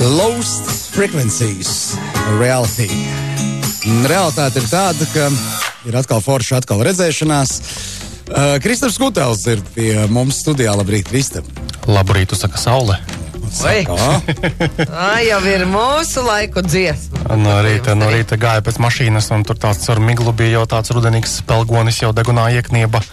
Lost Frequencies Reality. Realitāte ir tāda, ka ir atkal forša, atkal redzēšanās. Uh, Kristofers Kutels ir pie mums studijā. Labrīt, Kristap! Labrīt, saka Saule. Tā jau ir mūsu laiku dziesma. No rīta, no rīta gāja pēc mašīnas, un tur tāds ar miglu bija jau tāds rudenīgs spēlgonis, jau degunā ieknieba.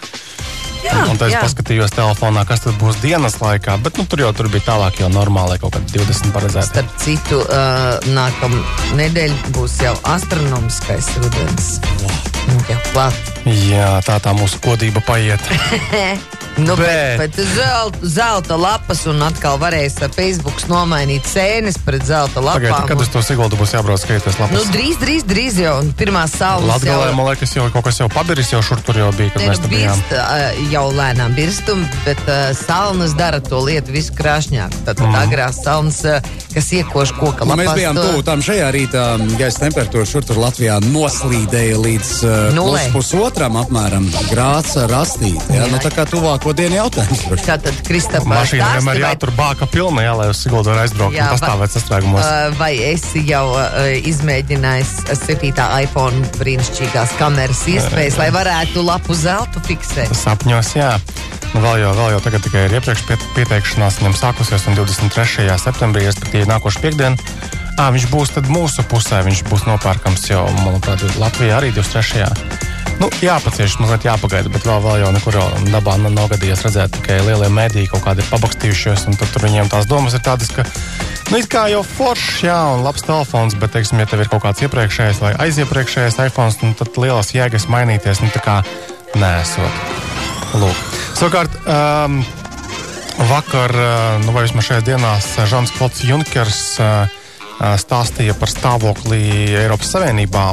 Jā, un tad es jā. paskatījos telefonā, kas tad būs dienas laikā, bet nu, tur jau tur bija tālāk, jau normāli kaut kādi 20 paredzēti. Starp citu, uh, nākamā nedēļa būs jau astronomiskais rudens. Nu, klāt. Jā, tā tā mūsu kodība paiet. Nu, Bet- bet, zelta, zelta lapas un atkal varēs ar Facebook nomainīt sēnes pret zelta Pagaidiet, lapām. kad uz to Siguldu būs jābrauc skatīties Nu, lapas. drīz, drīz, drīz jau pirmā saules Latgalē, man liekas, jau kaut kas jau pabiris, jau šur tur jau bija, kad Ne, mēs nu, bijām. birst, uh, jau lēnām birstum, bet uh, salnas dara to lietu visu krāšņāk. Tad mm. agrās salnas, uh, kas iekož koka Nu, lapās. mēs bijām tuvu tam šajā rītā. Gaisa temperatūra šur tur Latvijā noslīdēja līdz uh, pusotram apmēram grāds rastīt. Jā, Jā. nu, tā kā tuvāko dienu jautājums. droši. Tātad, Kristapā, Mašīna vienmēr vai- jātur bāka pilna, jā, lai uz Siguldu var aizbraukt Jā, un pastāvēt sastrēgumos. Uh, vai esi jau uh, izmēģinājis 7. iPhone brīnišķīgās kameras iespējas, lai varētu lapu zeltu fiksēt? Sapņos, jā. Nu, vēl jau, vēl jau tagad tikai ir iepriekš pie, pieteikšanās viņam sākusies, un 23. septembrī, respektīvi nākošu piekdienu, ā, viņš būs mūsu pusē. Viņš būs nopērkams jau, manuprāt, Latvijā arī 23. Nu, jāpacieš, mazliet jāpagaida, bet vēl, vēl jau nekur dabā nav, gadījies redzēt, tikai lielie mēdīji kaut kādi ir pabakstījušies, un tad viņiem tās domas ir tādas, ka, nu, it kā jau foršs, jā, un labs telefons, bet, teiksim, ja tev ir kaut kāds iepriekšējais vai aiziepriekšējais iPhone, nu, tad lielas jēgas mainīties, nu, tā kā nesot. Lūk. Savukārt, um, vakar, uh, nu, vai vismaz šajās dienās, uh, Žants Klods Junkers uh, uh, stāstīja par stāvokli Eiropas Savienībā.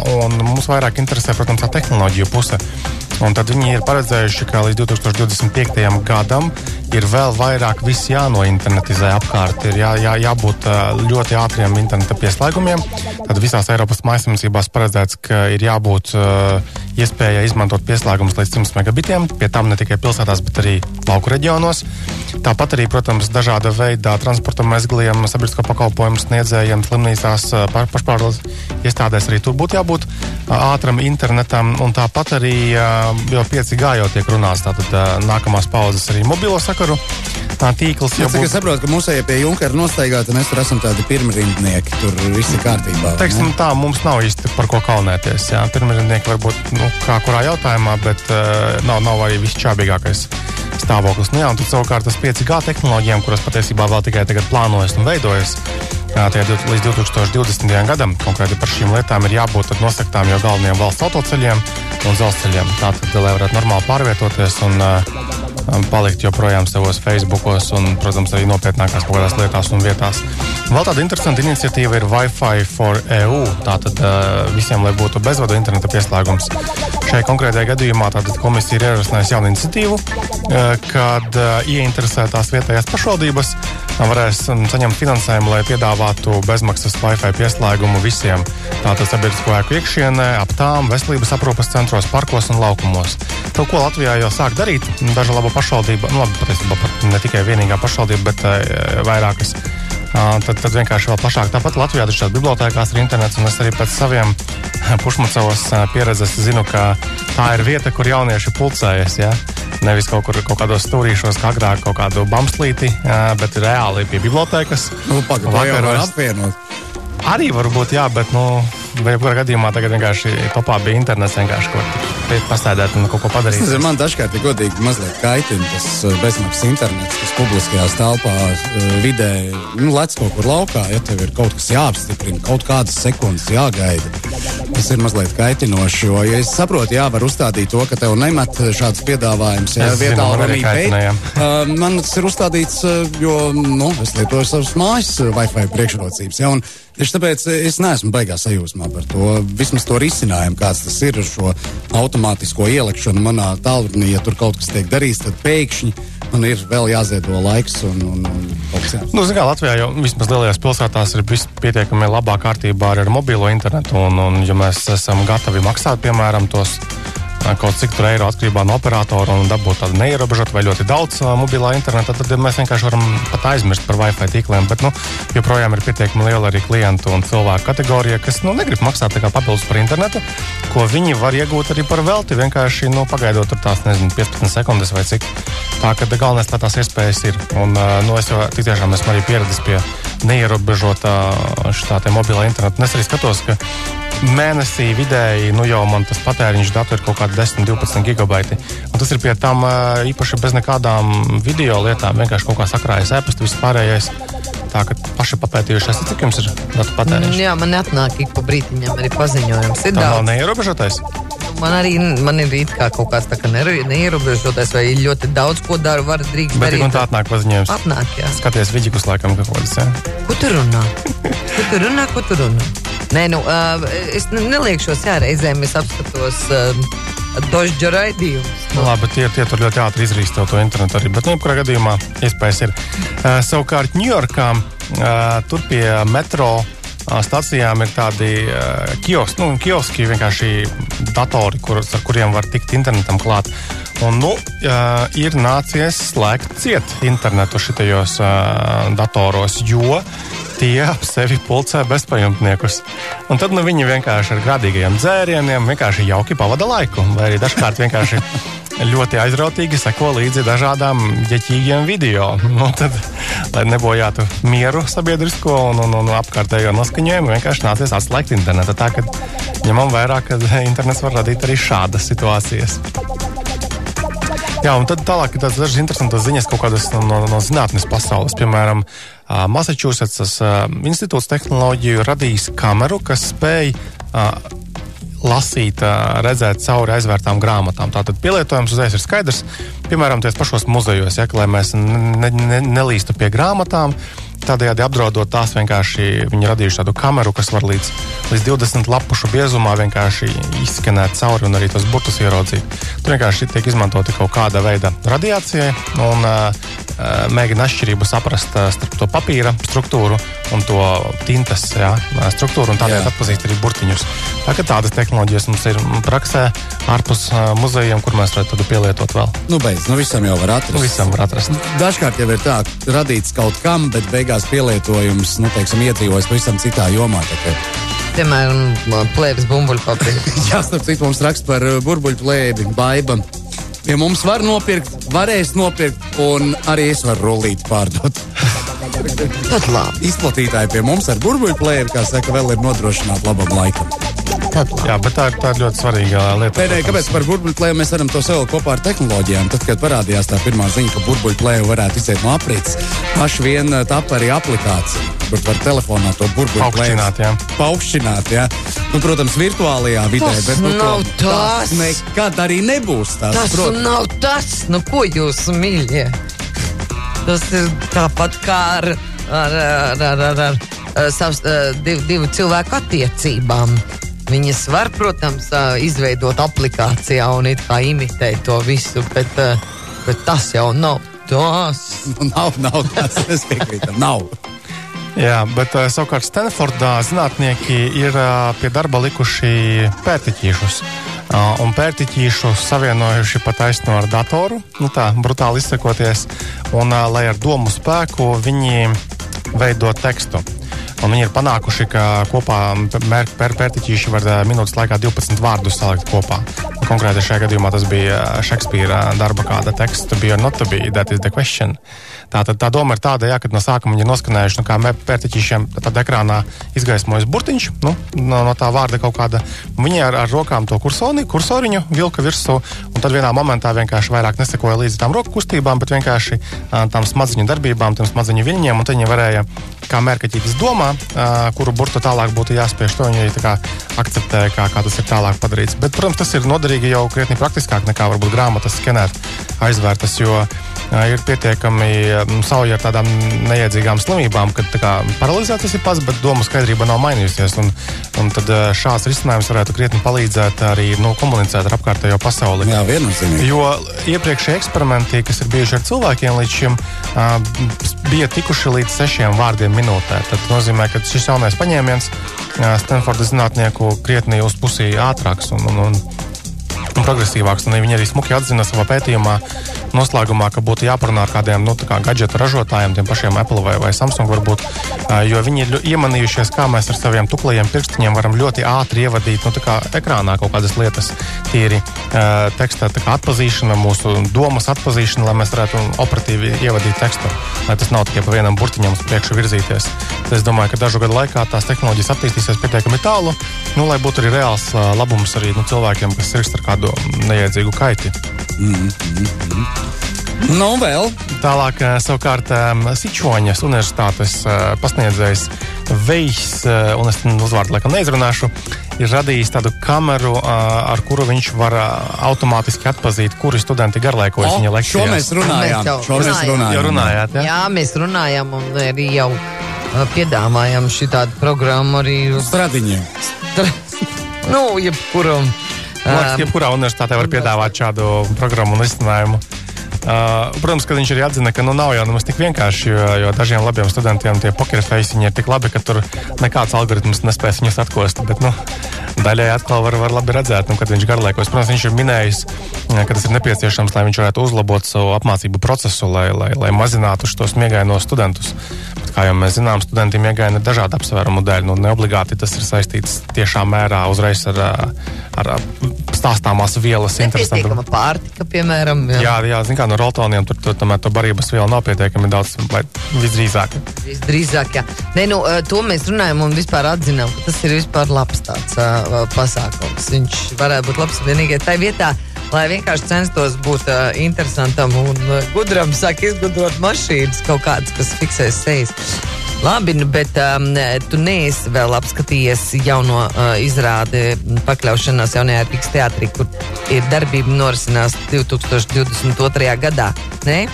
Mums vairāk interesē, protams, tā tehnoloģiju puse. Un tad viņi ir paredzējuši, ka līdz 2025. gadam ir vēl vairāk viss jānointernetizē apkārt. Ir jā, jā, jābūt ļoti ātriem interneta pieslēgumiem. Tad visās Eiropas maisaimniecībās paredzēts, ka ir jābūt iespējai izmantot pieslēgumus līdz 100 megabitiem. Pie tam ne tikai pilsētās, bet arī lauku reģionos. Tāpat arī, protams, dažāda veida transporta mezgliem, sabiedrisko pakalpojumu sniedzējiem, slimnīcās, pa- pašpārvaldes iestādēs arī tur būtu jābūt ātram internetam. Un tāpat arī jau 5G jau tiek runāts. Tātad nākamās paudzes arī mobilo sakaru tīkls jau Es tikai būs. saprotu, ka mūsu pie Junkera nostaigāta, mēs tur esam tādi pirmrindnieki. Tur viss ir kārtībā. Teiksim, ne? tā mums nav īsti par ko kaunēties. Jā. Pirmrindnieki varbūt nu, kā kurā jautājumā, bet uh, nav, nav arī viss čābīgākais stāvoklis. Nu, jā, un tad savukārt tas 5G tehnoloģijām, kuras patiesībā vēl tikai tagad plānojas un veidojas. Du- līdz 2020. gadam konkrēti par šīm lietām ir jābūt nosaktām jau galvenajiem valsts autoceļiem un dzelzceļiem. Tātad, lai varētu normāli pārvietoties un uh, palikt joprojām savos Facebookos un, protams, arī nopietnākās kaut kādās lietās un vietās. Vēl tāda interesanta iniciatīva ir Wi-Fi for EU. Tātad uh, visiem, lai būtu bezvadu interneta pieslēgums. Šai konkrētajā gadījumā tātad komisija ir ierosinājusi jaunu iniciatīvu, uh, kad uh, ieinteresētās vietējās pašvaldības varēs um, saņemt finansējumu, lai piedāvātu bezmaksas Wi-Fi pieslēgumu visiem. Tātad sabiedrisko ēku iekšienē, ap tām, veselības aprūpes centros, parkos un laukumos. To, ko Latvijā jau sāk darīt, daža laba pašvaldība, nu labi, patiesībā pat ne tikai vienīgā pašvaldība, bet uh, vairākas. Uh, tad, tad vienkārši vēl plašāk. Tāpat Latvijā dažādās bibliotekās ir internets, un es arī pēc saviem pušmacavas uh, pieredzes zinu, ka tā ir vieta, kur jaunieši pulcējas. Ja? Nevis kaut kur kaut kādos stūrīšos, kā agrāk, kaut kādu bumslīti, uh, bet reāli pie bibliotekas. Nu, jau var apvienot. Arī varbūt, jā, bet, nu, jebkurā gadījumā tagad vienkārši topā bija internets, vienkārši kaut ko pasēdēt un kaut ko Es padarīt. nezinu, man dažkārt ir godīgi mazliet kaitina tas uh, bezmaksas internets, kas publiskajās telpās, uh, vidē, nu, lec kaut kur laukā, ja tev ir kaut kas jāapstiprina, kaut kādas sekundes jāgaida. Tas ir mazliet kaitinoši, jo, ja es saprotu, jā, var uzstādīt to, ka tev nemet šāds piedāvājums, ja Es vietā kaitina, jā. Uh, man tas ir uzstādīts, uh, jo nu, es lietoju savas mājas Wi-Fi priekšrocības. Ja, un Tieši tāpēc es neesmu baigā sajūsmā par to. Vismaz to risinājumu, kāds tas ir ar šo automātisko ielikšanu manā tālrunī. Ja tur kaut kas tiek darīts, tad pēkšņi man ir vēl jāziedo laiks un, un, un. Nu, kā, Latvijā jau vismaz lielajās pilsētās ir pietiekami labā kārtībā ar, ar mobilo internetu. Un, un, ja mēs esam gatavi maksāt, piemēram, tos kaut cik tur eiro atkarībā no operatora un dabūt tādu neierobežotu vai ļoti daudz mobilā interneta, tad mēs vienkārši varam pat aizmirst par Wi-Fi tīkliem. Bet nu, joprojām ir pietiekami liela arī klientu un cilvēku kategorija, kas nu, negrib maksāt papildus par internetu, ko viņi var iegūt arī par velti. Vienkārši nu, pagaidot tur tās nezinu, 15 sekundes vai cik. Tā ka galvenais tā tās iespējas ir. Un, nu, es jau tiešām esmu arī pieredzējis pie neierobežotā šā mobilā interneta. Es arī skatos, ka mēnesī vidēji nu jau man tas patēriņš datu ir kaut kādi 10, 12 gigabaiti. Un tas ir pie tam īpaši bez nekādām video lietām. Vienkārši kaut kā sakrājas ēpastu, viss pārējais. Tā kā paši papētījuši, esat, cik jums ir datu patēriņš? Jā, man atnāk ik pa brītiņam arī paziņojums. Ir tā daudz. nav neierobežotais. Man arī man ir kā kaut kāds tā kā neierobežotais, vai ļoti daudz ko daru, var drīkst Bet darīt. un tā atnāk paziņojums. Atnāk, jā. Skaties, vidžikus laikam kaut kādas. Ko tu runā? Ko tu runā, ko tu runā? Nē, nu, uh, es ne- neliekšos, jā, reizēm es apskatos uh, dožģa raidījumus. Nu, labi, tie, tie tur ļoti ātri izrīst to internetu arī. Bet, nu, kurā gadījumā iespējas ir. Uh, savukārt, Ņujorkā uh, tur pie metro uh, stacijām ir tādi uh, kioski, nu, kioski vienkārši datori, kur, ar kuriem var tikt internetam klāt. Un, nu, ir nācies slēgt ciet internetu šitajos datoros, jo tie ap sevi pulcē bezpajumtniekus. Un tad nu, viņi vienkārši ar grādīgiem dzērieniem vienkārši jauki pavada laiku, vai arī dažkārt vienkārši ļoti aizrautīgi seko līdzi dažādām ģeķīgiem video. Nu, tad, lai nebojātu mieru sabiedrisko un, un, un apkārtējo noskaņojumu, vienkārši nācies atslēgt internetu. Tā kā ņemam vērā, ka internets var radīt arī šādas situācijas. Jā, un tad tālāk ir tādas dažas interesantas ziņas kaut kādas no, no, no zinātnes pasaules. Piemēram, Massachusetts institūts tehnoloģiju radījis kameru, kas spēj lasīt, redzēt cauri aizvērtām grāmatām. Tātad pielietojums uzreiz ir skaidrs. Piemēram, tajos pašos muzejos, ja, lai mēs ne, ne, nelīstu pie grāmatām. Tādējādi apdraudot tās vienkārši viņi radījuši tādu kameru, kas var līdz, līdz 20 lapušu biezumā vienkārši izskanēt cauri un arī tos burtus ieraudzīt. Tur vienkārši tiek izmantota kaut kāda veida radiācija un uh, mēģina atšķirību saprast uh, starp to papīra struktūru un to tintas jā, struktūru un tādēļ atpazīt arī burtiņus. Tā kā tādas tehnoloģijas mums ir praksē ārpus uh, muzejiem, kur mēs varētu tādu pielietot vēl. Nu, beidz, nu visam jau var atrast. Nu, visam var atrast. Dažkārt jau ir tā, radīts kaut kam, bet beigās pielietojums, nu, teiksim, iedzīvojas pavisam citā jomā. Piemēram, plēves bumbuļpapiņu. Jā, starp citu, mums raksta par burbuļplēbi, baiba. Pie mums var nopirkt, varēs nopirkt, un arī es varu rullīt pārdot. Tad labi. Izplatītāji pie mums ar burbuļplēbi, kā saka, vēl ir nodrošināti labam laikam. Tad labi. Jā, bet tā, tā ir ļoti svarīga lieta. Pēdējais, kāpēc par burbuļplēju mēs varam to savilkt kopā ar tehnoloģijām? Tad, kad parādījās tā pirmā ziņa, ka burbuļplēju varētu iziet no aprits, paši vien eh, tapa arī aplikācija, kur var telefonā to burbuļplēju jā. Nu, protams, virtuālajā vidē, Tas bet nu, to- nav tas. nekad arī nebūs tas. Tas protams. nav tas, nu ko jūs mīļie. Tas ir tāpat kā ar, ar, ar, ar, ar, ar, ar savs, eh, divu, divu cilvēku attiecībām. Viņas var, protams, izveidot aplikācijā un it kā imitēt to visu, bet, bet tas jau nav tas. Nu, nav, nav tas, es piekrītu. Nav. Jā, bet savukārt Stanfordā zinātnieki ir pie darba likuši pērtiķīšus. Un pērtiķīšus savienojuši pat aizno ar datoru, nu tā, brutāli izsakoties, un lai ar domu spēku viņi veido tekstu. Un viņi ir panākuši, ka kopā pērtiķīši var uh, minūtes laikā 12 vārdus salikt kopā. Nu, konkrēti šajā gadījumā tas bija Šekspīra darba kāda teksta, or not to be, that is the question. Tātad tā doma ir tāda, jā, ka no sākuma viņi ir noskaņojuši, nu, kā pērtiķīšiem tad ekrānā izgaismojas burtiņš, nu, no, no tā vārda kaut kāda. Viņi ar, ar rokām to kursoni, kursoriņu vilka virsū, un tad vienā momentā vienkārši vairāk nesekoja līdzi tām roku kustībām, bet vienkārši tām smadziņu darbībām, tām smadziņu viļņiem, un tad viņi varēja, kā mērķis domā, kuru burtu tālāk būtu jāspiež, to viņi kā akceptē, kā, kā tas ir tālāk padarīts. Bet, protams, tas ir noderīgi jau krietni praktiskāk nekā varbūt grāmatas skenēt aizvērtas, jo ir pietiekami sauja ar tādām neiedzīgām slimībām, kad kā, paralizēts tas ir pats, bet domu skaidrība nav mainījusies. Un, un tad šāds risinājums varētu krietni palīdzēt arī nu, komunicēt ar apkārtējo pasauli. Jā, viennozīmīgi. Jo iepriekšējie eksperimenti, kas ir bijuši ar cilvēkiem līdz šim, bija tikuši līdz sešiem vārdiem minūtē. Tas nozīmē, ka šis jaunais paņēmiens Stanfordas zinātnieku krietni uz pusi ātrāks. Un, un, un un progresīvāks. Un viņi arī smuki atzina savā pētījumā, noslēgumā, ka būtu jāparunā ar kādiem nu, kā gadgetu ražotājiem, tiem pašiem Apple vai, vai Samsung, varbūt, jo viņi ir iemanījušies, kā mēs ar saviem tuklajiem pirkstiņiem varam ļoti ātri ievadīt nu, ekrānā kaut kādas lietas, tīri teksta atpazīšana, mūsu domas atpazīšana, lai mēs varētu operatīvi ievadīt tekstu, lai tas nav tikai pa vienam burtiņam uz priekšu virzīties. Es domāju, ka dažu gadu laikā tās tehnoloģijas attīstīsies pietiekami tālu, nu, lai būtu arī reāls labums arī nu, cilvēkiem, kas ir ar kādu neiedzīgu kaiti. Mm -hmm. Nu, vēl. Tālāk, savukārt, Sičoņas universitātes pasniedzējs Vejs, un es uzvārdu laikam neizrunāšu, ir radījis tādu kameru, ar kuru viņš var automātiski atpazīt, kuri studenti garlaikojas oh, viņa lekcijās. Šo mēs runājām. Mēs šo mēs runājām. Runājāt, ja? Jā, mēs runājām un arī jau piedāvājam šī tādu programmu arī uz stradiņiem. Stra... nu, jebkuram. Man liekas, jebkurā universitātē var piedāvāt šādu programmu un risinājumu. Uh, protams, ka viņš arī atzina, ka nu, nav jau nemaz tik vienkārši, jo, jo dažiem labiem studentiem tie pokerfeisiņi ir tik labi, ka tur nekāds algoritms nespēs viņus atkost. Bet, nu, daļai atkal var, var labi redzēt, nu, kad viņš garlaikos. Protams, viņš ir minējis, ka tas ir nepieciešams, lai viņš varētu uzlabot savu apmācību procesu, lai, lai, lai mazinātu šos miegainos studentus. Kā jau mēs zinām, studentiem iegaina dažādu apsvērumu dēļ. Nu, neobligāti tas ir saistīts tiešā mērā uzreiz ar, ar stāstāmās vielas interesantu. Pārtika, piemēram. Jā, jā, jā zin, kā, no roltoniem tur, tur tomēr to barības vielu nav pietiekami daudz, vai visdrīzāk. Visdrīzāk, jā. Nē, nu, to mēs runājam un vispār atzinām, ka tas ir vispār labs tāds uh, pasākums. Viņš varētu būt labs vienīgai tai vietā, lai vienkārši censtos būt uh, interesantam un uh, gudram, sāk izgudrot mašīnas kaut kādas, kas fiksēs sejas. Labi, nu, bet um, tu neesi vēl apskatījies jauno uh, izrādi pakļaušanās jaunajā Rīgas teātrī, kur ir darbība norisinās 2022. gadā. Ne?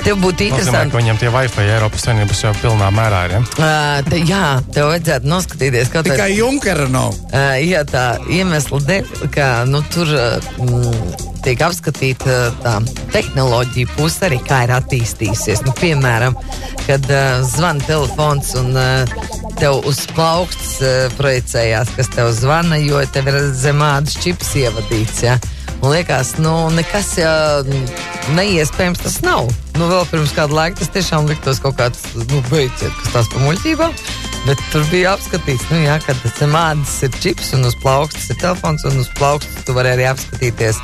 Tev būtu interesanti. Viņam tie Wi-Fi Eiropas Savienības jau pilnā mērā ir. Ja? Uh, te, jā, tev vajadzētu noskatīties kaut kā. Tikai Junkera nav. Uh, jā, tā iemesla dēļ, ka nu, tur mm, tiek apskatīta tā tehnoloģija puse arī, kā ir attīstījusies. Nu, piemēram, kad uh, zvana telefons un uh, tev uz plaukts uh, projicējās, kas tev zvana, jo tev ir zemādas čips ievadīts. Ja? Man liekas, nu, nekas jau neiespējams tas nav. Nu, vēl pirms kāda laika tas tiešām liktos kaut kāds, nu, beidziet, kas tās pa muļķībām. Bet tur bija apskatīts, nu, jā, ka tas mākslinieks ir čips un uz plaukstas ir telefons, un uz plaukstas tu vari arī apskatīties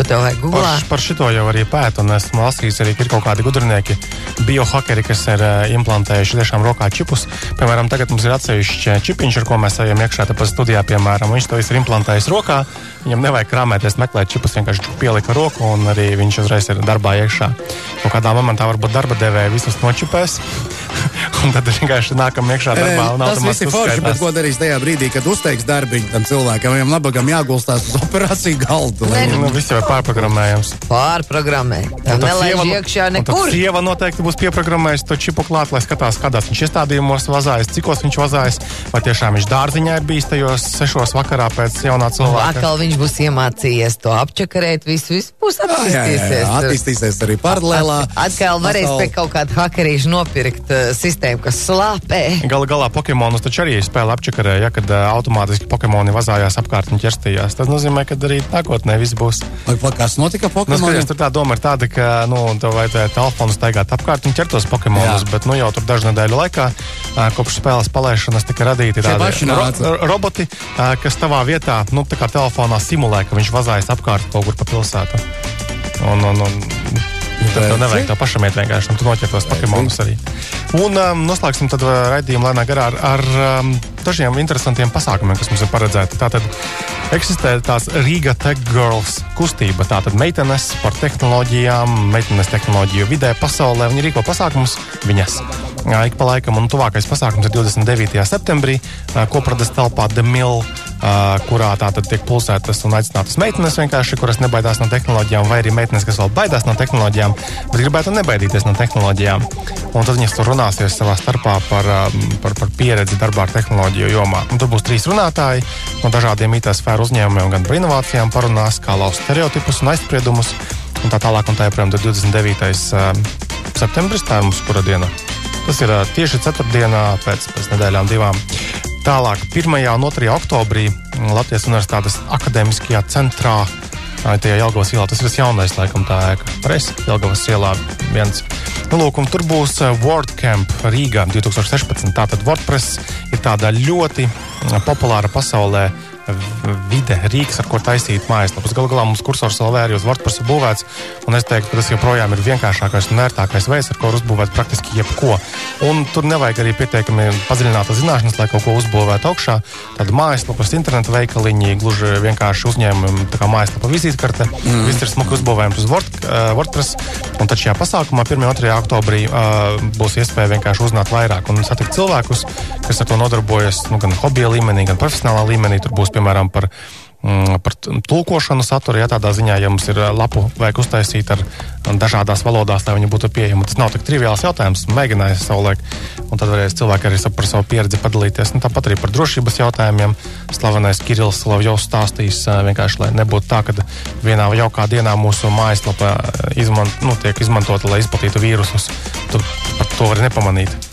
ko tev vajag Google. Par, par šito jau arī pētu, un esmu lasījis arī, ka ir kaut kādi gudrinieki, biohakeri, kas ir uh, implantējuši tiešām rokā čipus. Piemēram, tagad mums ir atsevišķi čipiņš, ar ko mēs ejam iekšā tāpēc studijā, piemēram, viņš to visu ir implantējis rokā. Viņam nevajag krāpēties, meklēt čipus, vienkārši pielika roku, un arī viņš uzreiz ir darbā iekšā. Kaut kādā momentā varbūt darba devēja visus nočipēs. un tad vienkārši nākam iekšā darbā. Tas viss ir forši, bet ko darīs tajā brīdī, kad uzteiks darbiņu tam cilvēkam? Viņam nabagam jāgulstās uz operāciju galdu. Nē, nu, viss jau pārprogrammējams. Pārprogrammē. Tā nelaiž iekšā nekur. Sieva noteikti būs pieprogrammējusi to čipu klāt, lai skatās, kādās viņš iestādījumos vazājas, cikos viņš vazājas, vai tiešām viņš dārziņā ir bijis tajos sešos vakarā pēc jaunā cilvēka viņš būs iemācījies to apčakarēt, viss, viss būs attīstīsies. Jā, jā, jā, attīstīsies arī paralēlā. Atkal varēs pasauli. pie kaut kāda hakerīša nopirkt uh, sistēmu, kas slāpē. Galu galā Pokemonus taču arī spēle apčakarē, ja, kad uh, automātiski Pokemoni vazājās apkārt un ķerstījās. Tas nozīmē, ka arī nākotnē viss būs. Kas notika Pokemonam? Nu, tur tā doma ir tāda, ka, nu, tev vajadzēja telefonu staigāt apkārt un ķertos Pokemonus, bet, nu, jau tur dažu nedēļu laikā, kopš spēles palaišanas tika radīti tādi ro roboti, uh, kas tavā vietā, nu, tā kā telefonā simulē, ka viņš vazājas apkārt kaut kur pa pilsētu. Un, un, un, Tad tev nevajag to pašam iet vienkārši, un tu noķer tos Pokemonus arī. Un um, noslēgsim tad uh, raidījumu lēnā garā ar, ar um, dažiem interesantiem pasākumiem, kas mums ir paredzēti. Tātad eksistē tās Riga Tech Girls kustība. Tātad meitenes par tehnoloģijām, meitenes tehnoloģiju vidē pasaulē. Viņi rīko pasākumus viņas. Ik pa laikam, un tuvākais pasākums ir 29. septembrī, kopradas telpā Mill kurā tātad tiek pulsētas un aicinātas meitenes, kuras nebaidās no tehnoloģijām, vai arī meitenes, kas vēl baidās no tehnoloģijām, bet gribētu nebaidīties no tehnoloģijām. Un tad viņas tur runāsies savā starpā par, par, par pieredzi darbā ar tehnoloģiju jomā. Un tur būs trīs runātāji no dažādiem IT sfēru uzņēmumiem, gan par inovācijām, parunās, kā lauzt stereotipus un aizspriedumus. Un tā tālāk, un tā joprojām ir 29. septembris, tā ir mūsu kura diena. Tas ir tieši ceturtdienā pēc, pēc nedēļām divām. Tālāk, 1. un 2. oktobrī Latvijas Universitātes akadēmiskajā centrā Tie Jelgavas ielā, tas ir tas jaunais, laikam, tā ēka. Pareizi, Jelgavas ielā viens. Nu, lūk, un tur būs WordCamp Rīgā 2016. Tātad WordPress ir tāda ļoti populāra pasaulē vide, rīks, ar ko taisīt mājaslapas. Galu galā mums kursors vēl ir uz WordPress būvēts, un es teiktu, ka tas joprojām ir vienkāršākais un ērtākais veids, ar ko uzbūvēt praktiski jebko. Un tur nevajag arī pietiekami padziļinātas zināšanas, lai kaut ko uzbūvētu augšā. Tāda mājaslapas, interneta veikaliņi, gluži vienkārši uzņēmumi, tā kā mājaslapa vizītkarte. Mm. Viss ir smuki uzbūvējams uz Word, uh, WordPress. Un tad šajā pasākumā 1. un 2. oktobrī uh, būs iespēja vienkārši uzzināt vairāk un satikt cilvēkus, kas ar to nodarbojas nu, gan hobija līmenī, gan profesionālā līmenī. Tur būs piemēram par mm, par tulkošanu satura. Ja tādā ziņā, ja mums ir lapu vajag uztaisīt ar dažādās valodās, lai viņi būtu pieejami, tas nav tik triviāls jautājums. Mēģināju savulaik, un tad varēs cilvēki arī par savu pieredzi padalīties. Nu, tāpat arī par drošības jautājumiem. Slavenais Kirillis Slavjovs stāstīs vienkārši, lai nebūtu tā, ka vienā jaukā dienā mūsu mājaslapa izman, nu, tiek izmantota, lai izplatītu vīrusus. Tu pat to vari nepamanīt.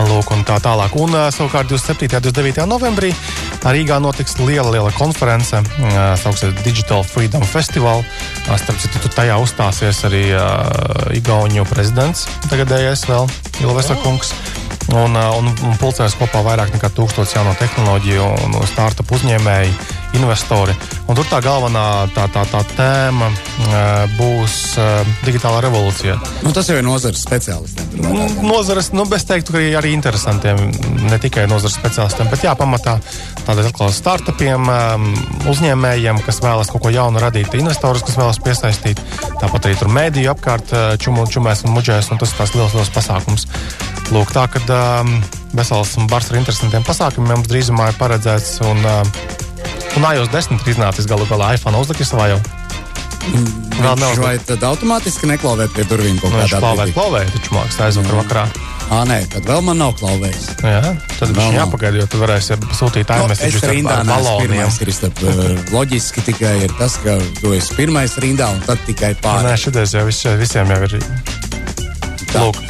Lūk, un tā tālāk. Un uh, savukārt 27. un 29. novembrī Rīgā notiks liela, liela konference, uh, sauksies Digital Freedom Festival. Uh, starp citu, tajā uzstāsies arī uh, Igauniju prezidents, tagadējais vēl Ilvesa kungs. Un, un, un pulcēs kopā vairāk nekā tūkstotis jauno tehnoloģiju un startup uzņēmēju investori. Un tur tā galvenā tā, tā, tā tēma uh, būs uh, digitālā revolūcija. Nu, tas jau ir nozares speciālistiem. Nozares, nu, es teiktu, ka arī interesantiem, ne tikai nozares speciālistiem, bet jā, pamatā tādiem atkal startupiem, um, uzņēmējiem, kas vēlas kaut ko jaunu radīt, investorus, kas vēlas piesaistīt. Tāpat arī tur mēdīju apkārt čumu, čumēs un muģēs, un tas ir tās liels, liels pasākums. Lūk, tā, kad um, vesels bars ar interesantiem pasākumiem mums drīzumā ir paredzēts. Un, uh, Un iOS 10 ir iznācis galu galā iPhone uzlikt savā jau. Vēl nav. Vai tad automātiski neklauvēt pie durvīm kaut kādā veidā? Klauvēt, klauvēt, taču mākslinieks aizvakar vakarā. Ā, nē, tad vēl man nav klauvējis. Jā, tad viņš jāpagaida, jo tu varēsi sūtīt iMessage no, rindā, ar baloniem. Kristap, loģiski tikai ir tas, ka tu esi pirmais rindā un tad tikai pārējais. Nē, šitais jau vis, visiem jau ir. Lūk.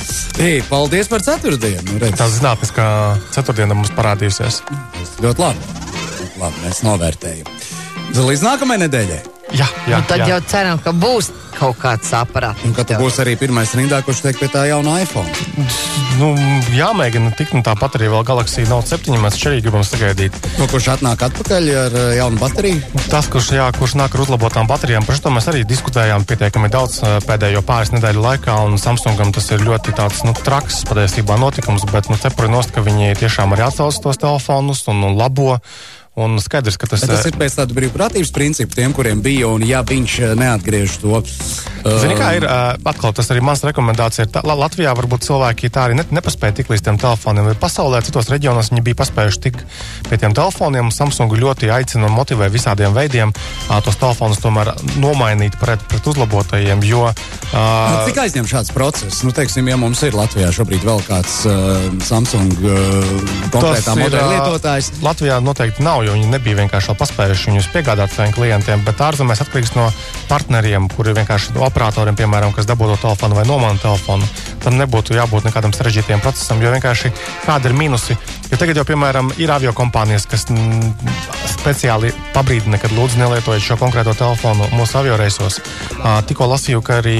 Ei, paldies par ceturtdienu. Redz. Tā zinātniskā ceturtdiena mums parādījusies. Ļoti labi labi, mēs novērtējam. Līdz nākamajai nedēļai. Jā, jā, nu, tad jā. jau ceram, ka būs kaut kāds aparāts. Un ka tu būsi arī pirmais rindā, kurš teiks pie tā jauna iPhone. Nu, jāmēģina tikt, un tāpat arī vēl Galaxija Note 7 mēs arī gribam sagaidīt. No, kurš atnāk atpakaļ ar eh, jaunu bateriju? Tas, kurš, jā, kurš nāk ar uzlabotām baterijām, par to mēs arī diskutējām pietiekami daudz eh, pēdējo pāris nedēļu laikā, un Samsungam tas ir ļoti tāds, nu, traks patiesībā notikums, bet, nu, cepuri nost, ka viņi tiešām arī atsauc tos telefonus un, un labo. Un skaidrs, ka tas, tas ir pēc tāda brīvprātības principa tiem, kuriem bija, un ja viņš neatgriež to. Zini, kā ir, atkal tas arī mans rekomendācija. Ir, tā, Latvijā varbūt cilvēki tā arī ne, nepaspēja tik līdz tiem telefoniem. Pasaulē citos reģionos viņi bija paspējuši tik pie tiem telefoniem. Samsung ļoti aicina un motivē visādiem veidiem tos telefonus tomēr nomainīt pret, pret uzlabotajiem. Jo, uh, nu, cik aizņem šāds process? Nu, teiksim, ja mums ir Latvijā šobrīd vēl kāds uh, Samsung uh, konkrētā modeļa lietotājs. Latvijā noteikti nav nav, jo viņi nebija vienkārši paspējuši viņus piegādāt saviem klientiem. Bet ārzemēs atkarīgs no partneriem, kuri vienkārši operatoriem, piemēram, kas dabūto telefonu vai nomanu telefonu. Tam nebūtu jābūt nekādam sarežģītam procesam, jo vienkārši kādi ir mīnusi. Jo tagad jau, piemēram, ir avio kompānijas, kas m, mm, speciāli pabrīdina, kad lūdzu nelietojiet šo konkrēto telefonu mūsu avio reisos. Uh, tikko lasīju, ka arī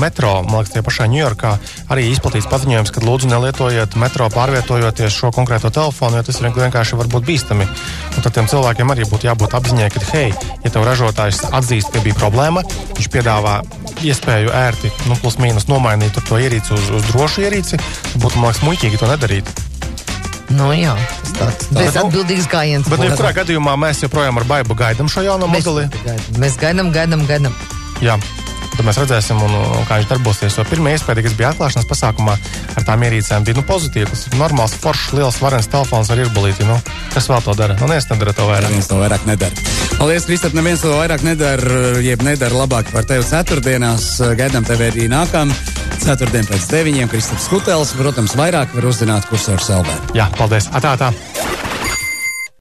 metro, man liekas, tie pašā Ņujorkā arī izplatīts paziņojums, ka lūdzu nelietojiet metro pārvietojoties šo konkrēto telefonu, jo tas vienkārši var būt bīstami. Un tad tiem cilvēkiem arī būtu jābūt apziņai, ka, hei, ja tev ražotājs atzīst, ka bija problēma, viņš piedāvā iespēju ērti, nu, plus mīnus nomainīt to ierīci uz, uz drošu ierīci, būtu, man liekas, muļķīgi to nedarīt. Nu, jā, tas tāds - bezatbildīgs gājiens. Bet, nu, jebkurā gadījumā mēs joprojām ar baidu gaidām šo jauno modeli. Mēs gaidām, gaidām, gaidām. Jā. Tad mēs redzēsim, un, un kā viņš darbosies. Jo pirmie iespēja, kas bija atklāšanas pasākumā ar tām ierīcēm, bija nu, pozitīva. Tas ir normāls, foršs, liels, varens telefons ar ierbulīti. Nu, kas vēl to dara? Nu, neviens nedara to vairāk. Neviens to vairāk nedara. Paldies, Kristap, neviens to vairāk nedara, jeb nedara labāk par tevi ceturtdienās. Gaidām tevi arī nākamā. Ceturtdien pēc deviņiem Kristaps Kutels. Protams, vairāk var uzzināt kursors LV. Jā, paldies! Atā, atā.